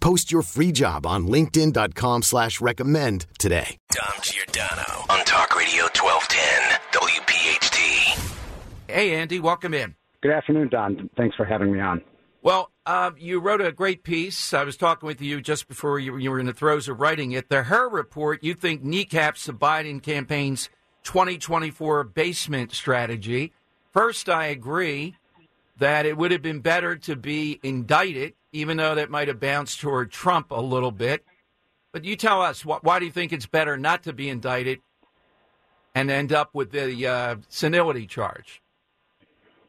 Post your free job on linkedin.com slash recommend today. Dom Giordano on Talk Radio 1210, WPHT. Hey, Andy, welcome in. Good afternoon, Don. Thanks for having me on. Well, uh, you wrote a great piece. I was talking with you just before you, you, were in the throes of writing it. The Hur report, you think kneecaps the Biden campaign's 2024 basement strategy. First, I agree that it would have been better to be indicted, even though that might have bounced toward Trump a little bit. But you tell us, wh- why do you think it's better not to be indicted and end up with the uh, senility charge?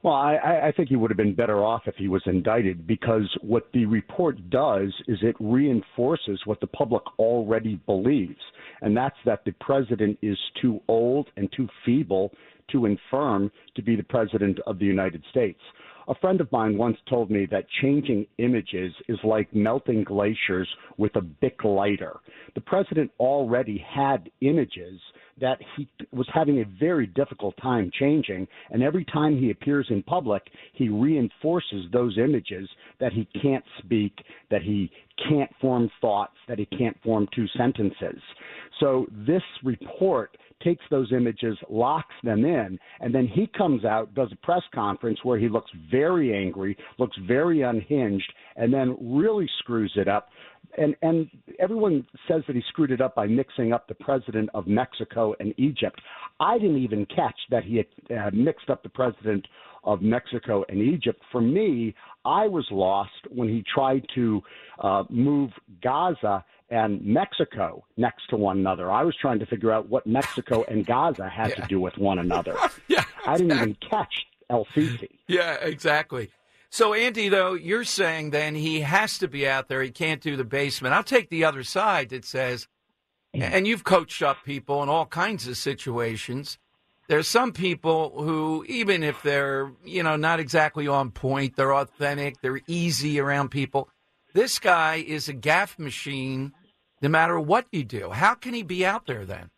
Well, I, I think he would have been better off if he was indicted because what the report does is it reinforces what the public already believes, and that's that the president is too old and too feeble, too infirm to be the president of the United States. A friend of mine once told me that changing images is like melting glaciers with a Bic lighter. The president already had images that he was having a very difficult time changing. And every time he appears in public, he reinforces those images that he can't speak, that he can't form thoughts, that he can't form two sentences. So this report takes those images, locks them in, and then he comes out, does a press conference where he looks very angry, looks very unhinged, and then really screws it up and and everyone says that he screwed it up by mixing up the president of Mexico and Egypt. I didn't even catch that he had uh, mixed up the president of Mexico and Egypt. For me, I was lost when he tried to uh, move Gaza and Mexico next to one another. I was trying to figure out what Mexico and Gaza had yeah. to do with one another. yeah, I didn't even catch El Sisi. Yeah, exactly. So, Andy, though, you're saying then he has to be out there. He can't do the basement. I'll take the other side that says, and you've coached up people in all kinds of situations. There's some people who, even if they're, you know, not exactly on point, they're authentic, they're easy around people. This guy is a gaffe machine no matter what you do. How can he be out there then?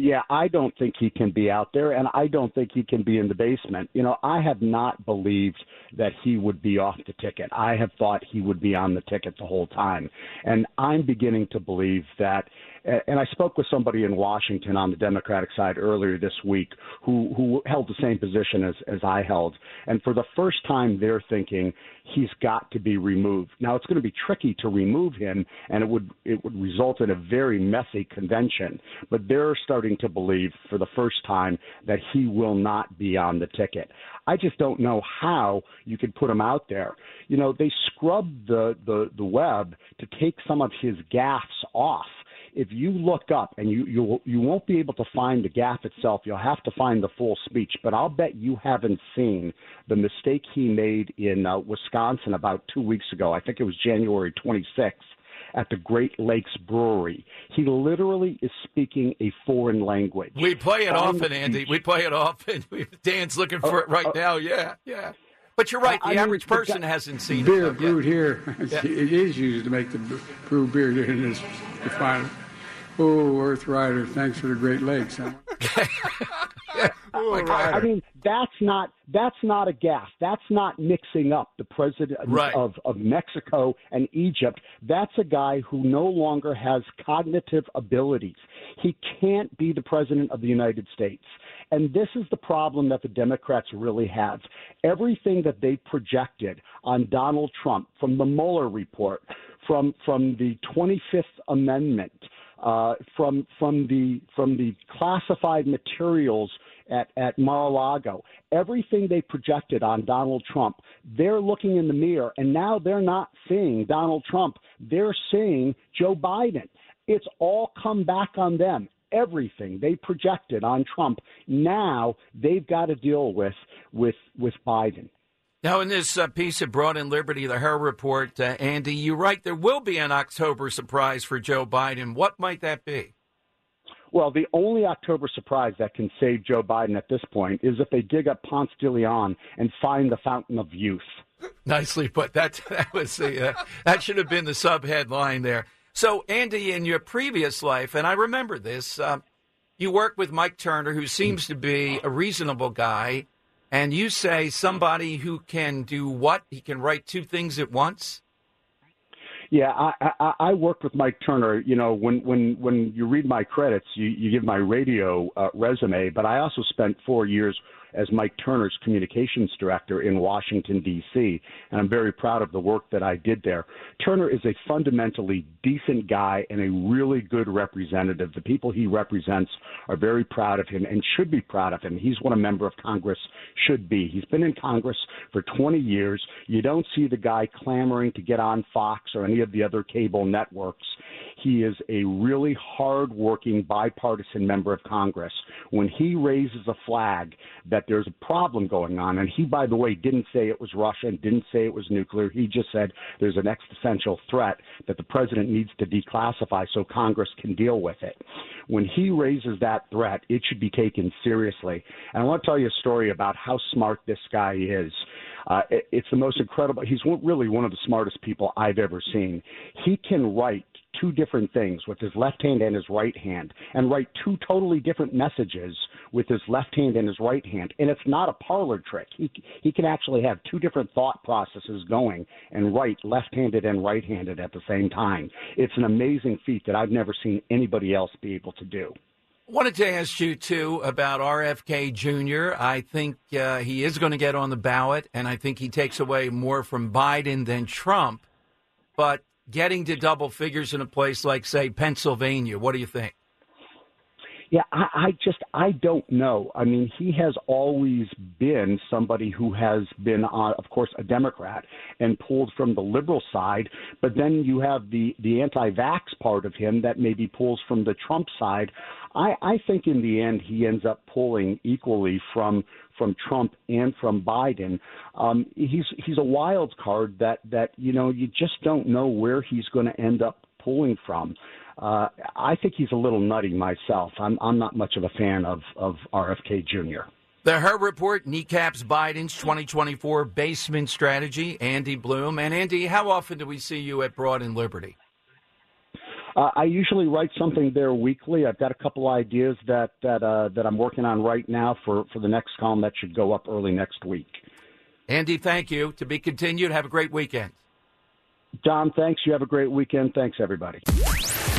Yeah, I don't think he can be out there, and I don't think he can be in the basement. You know, I have not believed that he would be off the ticket. I have thought he would be on the ticket the whole time. And I'm beginning to believe that and I spoke with somebody in Washington on the Democratic side earlier this week who who held the same position as as I held, and for the first time they're thinking he's got to be removed. Now it's going to be tricky to remove him, and it would it would result in a very messy convention. But they're starting to believe for the first time that he will not be on the ticket. I just don't know how you could put him out there. You know, they scrubbed the the the web to take some of his gaffes off if you look up and you you you won't be able to find the gaffe itself. You'll have to find the full speech. But I'll bet you haven't seen the mistake he made in uh, Wisconsin about two weeks ago. I think it was January 26th at the Great Lakes Brewery. He literally is speaking a foreign language. We play it often, Andy. We play it often. Dan's looking for uh, it right uh, now. Yeah, yeah. But you're right. The I average mean, person hasn't seen beer it. Beer brewed here. Yeah. It is used to make the brew beer here in this refinery. Oh, Earth Rider, thanks for the Great Lakes. oh, I mean, that's not that's not a gas. That's not mixing up the president right. of, of Mexico and Egypt. That's a guy who no longer has cognitive abilities. He can't be the president of the United States. And this is the problem that the Democrats really have. Everything that they projected on Donald Trump from the Mueller report, from from the 25th Amendment, uh, from from the from the classified materials at, at Mar-a-Lago. Everything they projected on Donald Trump, they're looking in the mirror, and now they're not seeing Donald Trump. They're seeing Joe Biden. It's all come back on them. Everything they projected on Trump, now they've got to deal with with with Biden. Now, in this uh, piece of Broad and Liberty, the Hur Report, uh, Andy, you write there will be an October surprise for Joe Biden. What might that be? Well, the only October surprise that can save Joe Biden at this point is if they dig up Ponce de Leon and find the fountain of youth. Nicely put. That that was the uh, that should have been the sub headline there. So, Andy, in your previous life, and I remember this, uh, you worked with Mike Turner, who seems to be a reasonable guy, and you say somebody who can do what? He can write two things at once. Yeah, I, I, I worked with Mike Turner. You know, when when when you read my credits, you, you give my radio uh, resume, but I also spent four years as Mike Turner's communications director in Washington, D.C., and I'm very proud of the work that I did there. Turner is a fundamentally decent guy and a really good representative. The people he represents are very proud of him and should be proud of him. He's what a member of Congress should be. He's been in Congress for 20 years. You don't see the guy clamoring to get on Fox or any of the other cable networks. He is a really hard-working, bipartisan member of Congress. When he raises a flag that there's a problem going on, and he, by the way, didn't say it was Russian, didn't say it was nuclear. He just said there's an existential threat that the president needs to declassify so Congress can deal with it. When he raises that threat, it should be taken seriously. And I want to tell you a story about how smart this guy is. Uh, it, it's the most incredible. He's really one of the smartest people I've ever seen. He can write two different things with his left hand and his right hand and write two totally different messages with his left hand and his right hand and it's not a parlor trick he he can actually have two different thought processes going and write left-handed and right-handed at the same time it's an amazing feat that I've never seen anybody else be able to do Wanted to ask you too about RFK Jr. I think uh, he is going to get on the ballot, and I think he takes away more from Biden than Trump. But getting to double figures in a place like, say, Pennsylvania? What do you think? Yeah, I, I just I don't know. I mean, he has always been somebody who has been, uh, of course, a Democrat and pulled from the liberal side. But then you have the the anti-vax part of him that maybe pulls from the Trump side. I, I think in the end he ends up pulling equally from from Trump and from Biden. Um, he's he's a wild card that that you know you just don't know where he's going to end up pulling from. Uh, I think he's a little nutty myself. I'm I'm not much of a fan of of RFK Jr. The Hur Report kneecaps Biden's 2024 basement strategy. Andy Bloom and Andy, how often do we see you at Broad and Liberty? Uh, I usually write something there weekly. I've got a couple ideas that that uh, that I'm working on right now for for the next column that should go up early next week. Andy, thank you. To be continued. Have a great weekend. Dom, thanks. You have a great weekend. Thanks, everybody.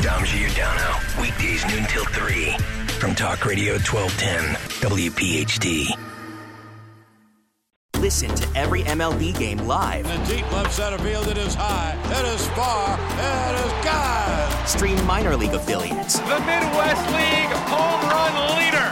Dom Giordano, weekdays noon till 3 from Talk Radio 1210, WPHT. Listen to every MLB game live. In the deep left center field, it is high, it is far, it is God. Stream minor league affiliates. The Midwest League home run leader.